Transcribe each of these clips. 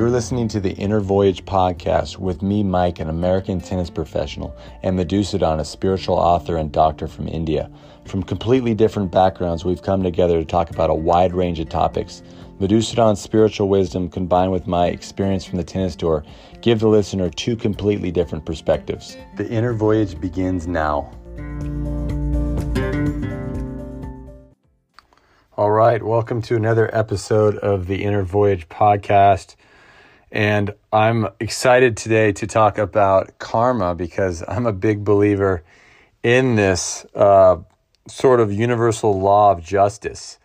You're listening to the Inner Voyage podcast with me, Mike, an American tennis professional, and Madhusudan, a spiritual author and doctor from India. From completely different backgrounds, we've come together to talk about a wide range of topics. Madhusudan's spiritual wisdom combined with my experience from the tennis tour give the listener two completely different perspectives. The Inner Voyage begins now. All right, welcome to another episode of the Inner Voyage podcast. And I'm excited today to talk about karma because I'm a big believer in this uh, sort of universal law of justice.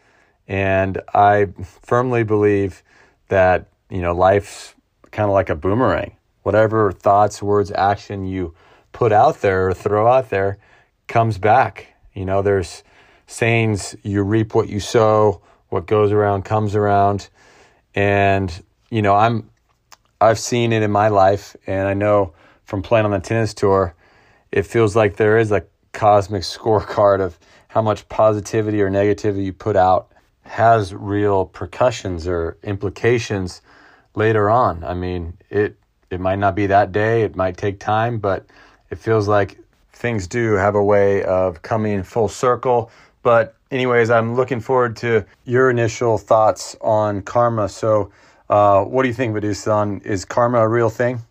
And I firmly believe that, you know, life's kind of like a boomerang. Whatever thoughts, words, action you put out there or throw out there comes back. You know, there's sayings you reap what you sow, what goes around comes around. And, you know, I'm I've seen it in my life and I know from playing on the tennis tour, it feels like there is a cosmic scorecard of how much positivity or negativity you put out has real percussions or implications later on. I mean, it it might not be that day, it might take time, but it feels like things do have a way of coming full circle but, anyways, I'm looking forward to your initial thoughts on karma. So, uh, what do you think, Madhusudan? Is karma a real thing?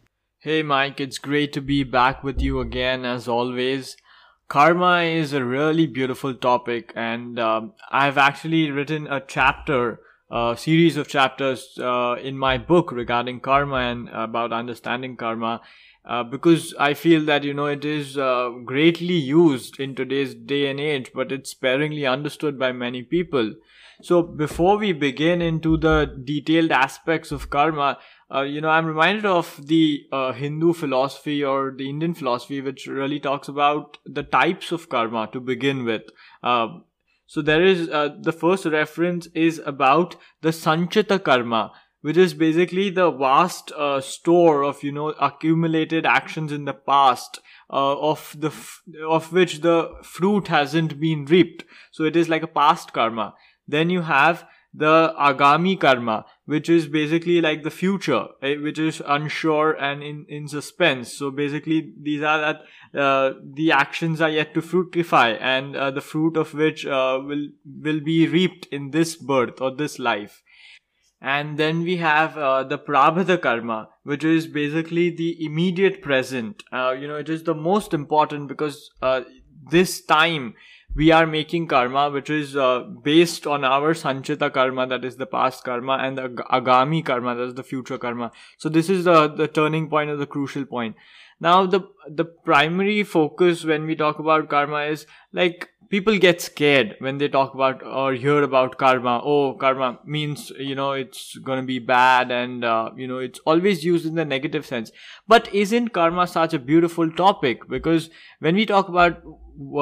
Hey, Mike, it's great to be back with you again, as always. Karma is a really beautiful topic, and um, I've actually written a chapter, a series of chapters uh, in my book regarding karma and about understanding karma. Uh, because I feel that you know it is uh, greatly used in today's day and age, but it's sparingly understood by many people. So before we begin into the detailed aspects of karma, uh, you know, I'm reminded of the uh, Hindu philosophy or the Indian philosophy, which really talks about the types of karma to begin with. Uh, so there is the first reference is about the Sanchita karma, which is basically the vast uh, store of you know accumulated actions in the past uh, of the f- of which the fruit hasn't been reaped. So it is like a past karma. Then you have the agami karma which is basically like the future eh, which is unsure and in, in suspense. So basically these are that uh, the actions are yet to fructify and uh, the fruit of which uh, will will be reaped in this birth or this life and then we have uh, the prarabdha karma which is basically the immediate present. Uh, you know it is the most important because uh, this time we are making karma which is uh, based on our sanchita karma that is the past karma and the agami karma that is the future karma. So this is the the turning point or the crucial point. Now the the primary focus when we talk about karma is like people get scared when they talk about or hear about karma. Oh karma means you know it's going to be bad and uh, you know it's always used in the negative sense. But isn't karma such a beautiful topic? Because when we talk about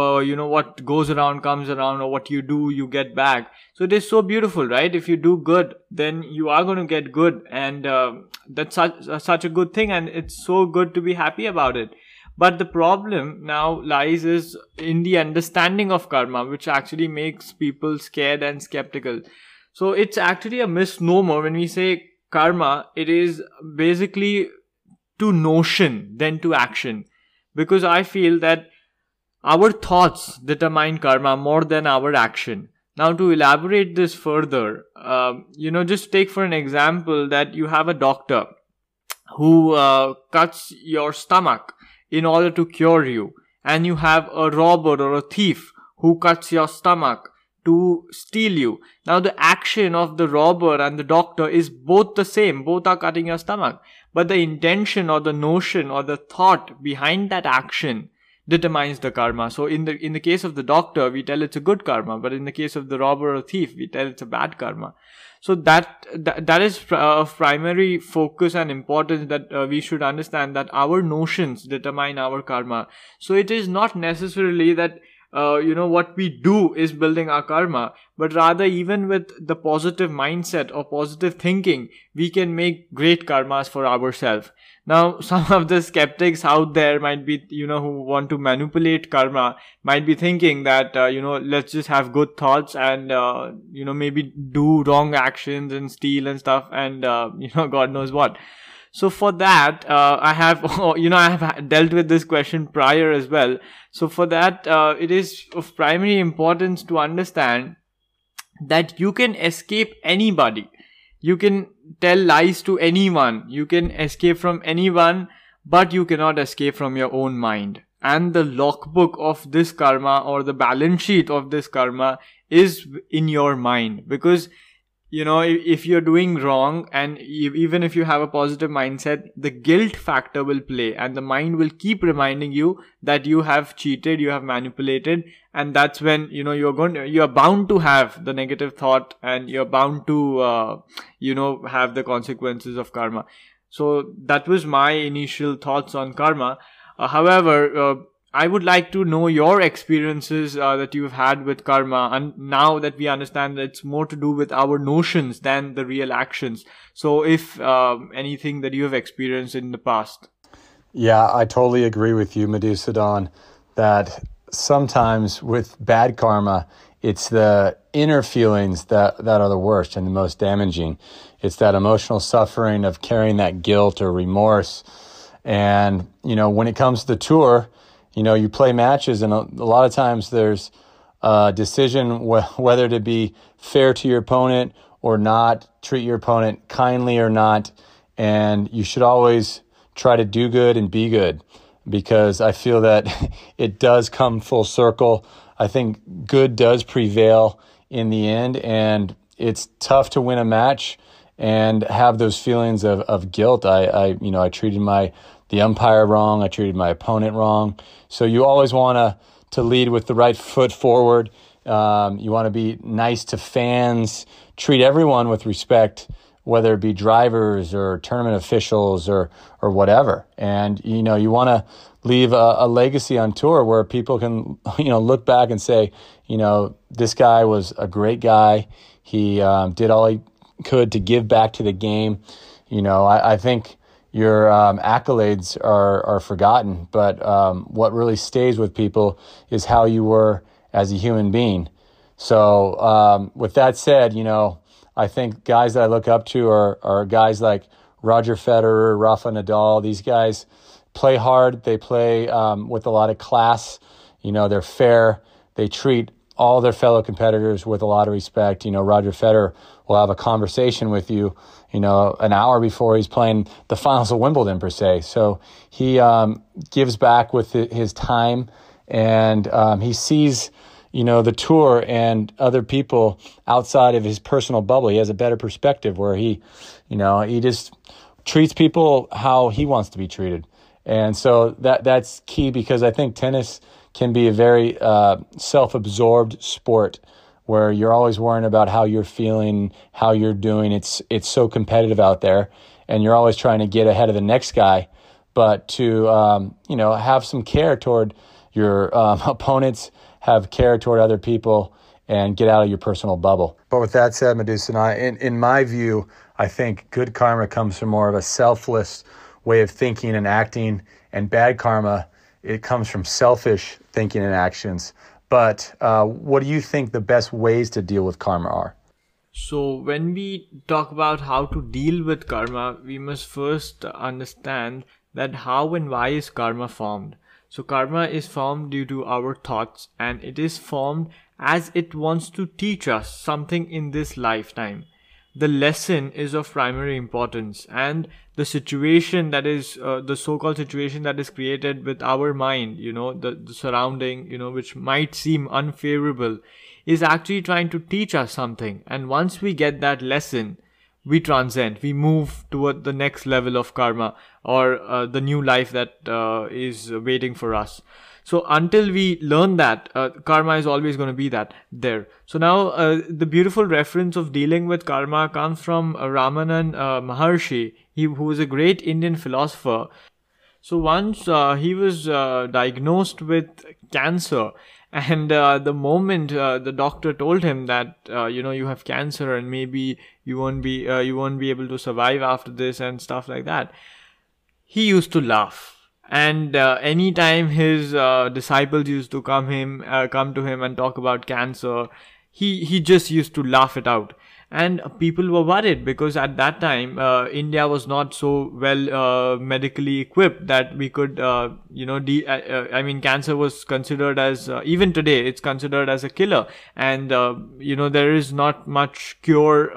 uh, you know what goes around comes around or what you do you get back. So it is so beautiful right? If you do good then you are going to get good and uh, that's such, such a good thing and it's so good to be happy about it but the problem now lies is in the understanding of karma, which actually makes people scared and skeptical. So it's actually a misnomer when we say karma, it is basically to notion than to action. Because I feel that our thoughts determine karma more than our action. Now, to elaborate this further, uh, you know, just take for an example that you have a doctor who uh, cuts your stomach in order to cure you, and you have a robber or a thief who cuts your stomach to steal you. Now, the action of the robber and the doctor is both the same, both are cutting your stomach, but the intention or the notion or the thought behind that action determines the karma. So in the in the case of the doctor, we tell it's a good karma, but in the case of the robber or thief, we tell it's a bad karma so that that, that is of primary focus and importance that uh, we should understand that our notions determine our karma so it is not necessarily that uh, you know what we do is building our karma. But rather even with the positive mindset or positive thinking we can make great karmas for ourselves. Now some of the skeptics out there might be you know who want to manipulate karma might be thinking that uh, you know let's just have good thoughts and uh, you know maybe do wrong actions and steal and stuff and uh, you know god knows what so for that, uh, I have, you know, I have dealt with this question prior as well. So for that, uh, it is of primary importance to understand that you can escape anybody. You can tell lies to anyone. You can escape from anyone, but you cannot escape from your own mind. And the logbook of this karma or the balance sheet of this karma is in your mind because you know if you're doing wrong and even if you have a positive mindset the guilt factor will play and the mind will keep reminding you that you have cheated you have manipulated and that's when you know you're going to, you're bound to have the negative thought and you're bound to uh, you know have the consequences of karma. So that was my initial thoughts on karma. Uh, however uh, I would like to know your experiences uh, that you've had with karma, and now that we understand that it's more to do with our notions than the real actions. So, if um, anything that you have experienced in the past. Yeah, I totally agree with you, Madhusudan, that sometimes with bad karma, it's the inner feelings that, that are the worst and the most damaging. It's that emotional suffering of carrying that guilt or remorse. And, you know, when it comes to the tour, you know, you play matches, and a, a lot of times there's a decision wh- whether to be fair to your opponent or not, treat your opponent kindly or not, and you should always try to do good and be good because I feel that it does come full circle. I think good does prevail in the end, and it's tough to win a match and have those feelings of, of guilt. I, I, you know, I treated my the umpire wrong. I treated my opponent wrong. So you always want to to lead with the right foot forward. Um, you want to be nice to fans. Treat everyone with respect, whether it be drivers or tournament officials or or whatever. And you know you want to leave a, a legacy on tour where people can you know look back and say, you know, this guy was a great guy. He um, did all he could to give back to the game. You know, I, I think your um, accolades are, are forgotten, but um, what really stays with people is how you were as a human being. So, um, with that said, you know, I think guys that I look up to are, are guys like Roger Federer, Rafa Nadal. These guys play hard, they play um, with a lot of class. You know, they're fair, they treat all their fellow competitors with a lot of respect. You know, Roger Federer will have a conversation with you you know, an hour before he's playing the finals of Wimbledon per se. So he um, gives back with his time, and um, he sees, you know, the tour and other people outside of his personal bubble. He has a better perspective where he, you know, he just treats people how he wants to be treated, and so that that's key because I think tennis can be a very uh, self-absorbed sport where you're always worrying about how you're feeling, how you're doing. It's it's so competitive out there, and you're always trying to get ahead of the next guy. But to um, you know have some care toward your um, opponents, have care toward other people, and get out of your personal bubble. But with that said, Medusa, in in my view, I think good karma comes from more of a selfless way of thinking and acting, and bad karma it comes from selfish thinking and actions. But uh, what do you think the best ways to deal with karma are? So, when we talk about how to deal with karma, we must first understand that how and why is karma formed. So, karma is formed due to our thoughts and it is formed as it wants to teach us something in this lifetime the lesson is of primary importance. And the situation that is uh, the so-called situation that is created with our mind you know the, the surrounding you know which might seem unfavorable is actually trying to teach us something. And once we get that lesson we transcend. We move toward the next level of karma or uh, the new life that uh, is waiting for us so until we learn that, uh, karma is always going to be that there. So now uh, the beautiful reference of dealing with karma comes from uh, Ramana uh, Maharshi, he, who was a great Indian philosopher. So once uh, he was diagnosed with cancer And uh, the moment uh, the doctor told him that uh, you know you have cancer and maybe you won't be you won't be able to survive after this and stuff like that, he used to laugh. And uh, anytime his uh, disciples used to come him come to him and talk about cancer, he he just used to laugh it out. And people were worried because at that time uh, India was not so well uh, medically equipped that we could uh, you know de- uh, uh, I mean cancer was considered as uh, even today it's considered as a killer. And you know there is not much cure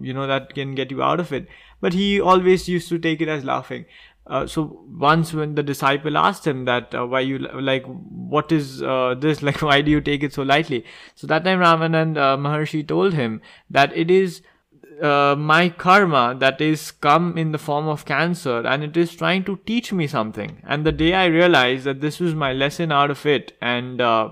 you know that can get you out of it. But he always used to take it as laughing uh, so once when the disciple asked him that uh, why you like what is uh, this? Like why do you take it so lightly? So that time Ramana uh, maharshi told him that it is uh, my karma that is come in the form of cancer and it is trying to teach me something. And the day i realized that this was my lesson out of it and uh,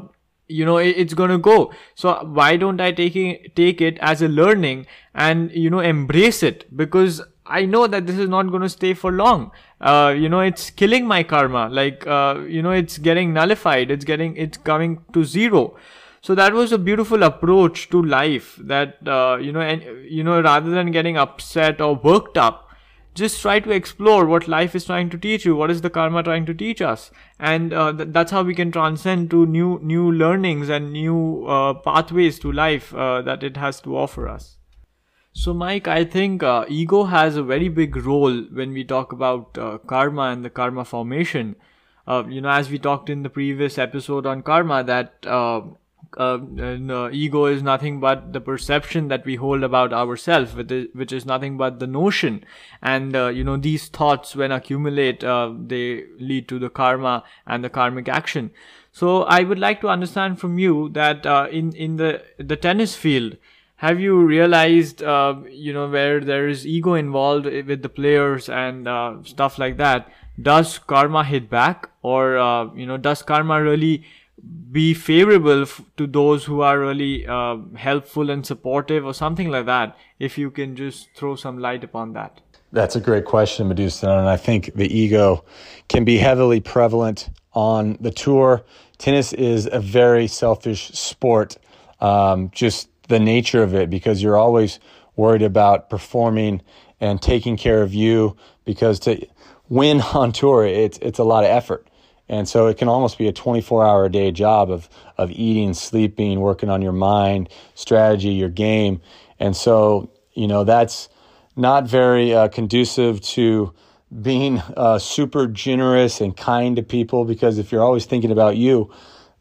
you know it's gonna go. So why don't i take it, take it as a learning and you know embrace it? Because I know that this is not going to stay for long. Uh, you know, it's killing my karma. Like, uh, you know, it's getting nullified. It's getting, it's coming to zero. So that was a beautiful approach to life that, uh, you know, and, you know, rather than getting upset or worked up, just try to explore what life is trying to teach you. What is the karma trying to teach us? And uh, th- that's how we can transcend to new, new learnings and new uh, pathways to life uh, that it has to offer us. So, Mike, I think uh, ego has a very big role when we talk about uh, karma and the karma formation. Uh, you know, as we talked in the previous episode on karma, that uh, uh, uh, ego is nothing but the perception that we hold about ourselves, which is nothing but the notion. And, you know, these thoughts, when accumulate, they lead to the karma and the karmic action. So, I would like to understand from you that in, in the, the tennis field, have you realized uh, you know where there is ego involved with the players and uh, stuff like that? Does karma hit back? Or uh, you know does karma really be favorable f- to those who are really uh, helpful and supportive or something like that? If you can just throw some light upon that. That's a great question medusa and i think the ego can be heavily prevalent on the tour. Tennis is a very selfish sport. Um, just the nature of it because you're always worried about performing and taking care of you because to win on tour it's it's a lot of effort. And so it can almost be a 24 hour a day job of of eating sleeping working on your mind strategy your game. And so you know that's not very uh, conducive to being uh, super generous and kind to people because if you're always thinking about you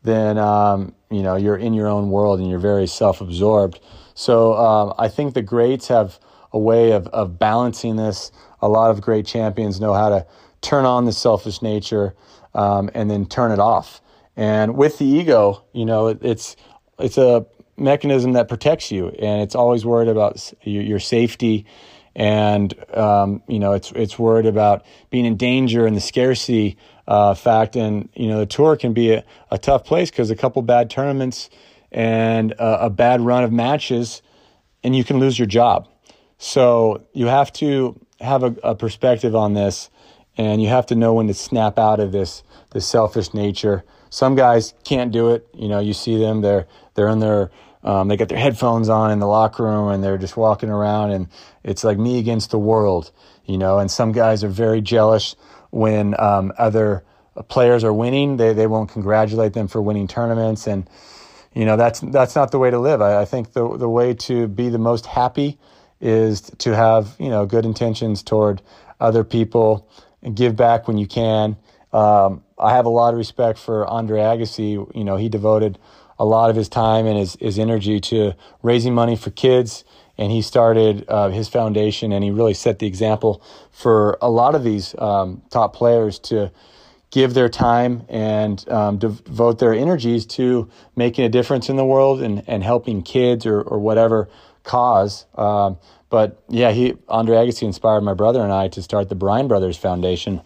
then um, you know you're in your own world and you're very self-absorbed. So um, I think the greats have a way of, of balancing this. A lot of great champions know how to turn on the selfish nature um, and then turn it off. And with the ego, you know, it, it's it's a mechanism that protects you, and it's always worried about your, your safety, and um, you know, it's it's worried about being in danger and the scarcity uh, fact. And you know, the tour can be a, a tough place because a couple bad tournaments and a, a, bad run of matches, and you can lose your job. So you have to have a, a perspective on this, and you have to know when to snap out of this this selfish nature. Some guys can't do it. You know, you see them; they're they're in their um, they got their headphones on in the locker room and they're just walking around and it's like me against the world, you know. And some guys are very jealous when um, other players are winning. They they won't congratulate them for winning tournaments, and you know that's that's not the way to live. I, I think the the way to be the most happy is to have you know good intentions toward other people and give back when you can. Um, I have a lot of respect for Andre Agassi. You know, he devoted a lot of his time and his, his energy to raising money for kids and he started uh, his foundation and he really set the example for a lot of these um, top players to give their time and um, devote their energies to making a difference in the world and, and helping kids or, or whatever cause. Um, but yeah, he Andre Agassi inspired my brother and I to start the Bryan Brothers Foundation,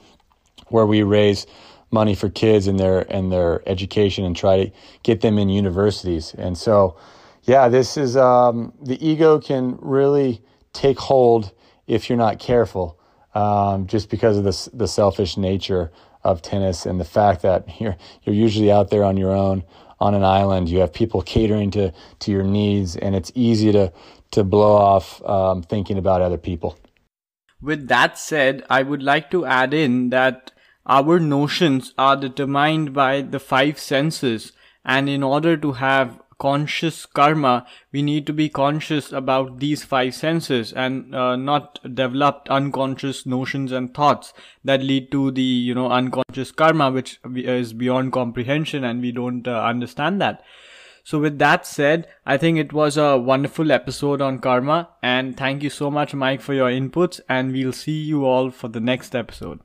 where we raise money for kids and their and their education and try to get them in universities. And so yeah, this is um, the ego can really take hold if you're not careful, um, just because of the the selfish nature of tennis and the fact that you're you're usually out there on your own on an island. You have people catering to, to your needs, and it's easy to, to blow off um, thinking about other people. With that said, I would like to add in that our notions are determined by the five senses, and in order to have conscious karma, we need to be conscious about these five senses and uh, not developed unconscious notions and thoughts that lead to the, you know, unconscious karma, which is beyond comprehension and we don't uh, understand that. So with that said, I think it was a wonderful episode on karma and thank you so much, Mike, for your inputs and we'll see you all for the next episode.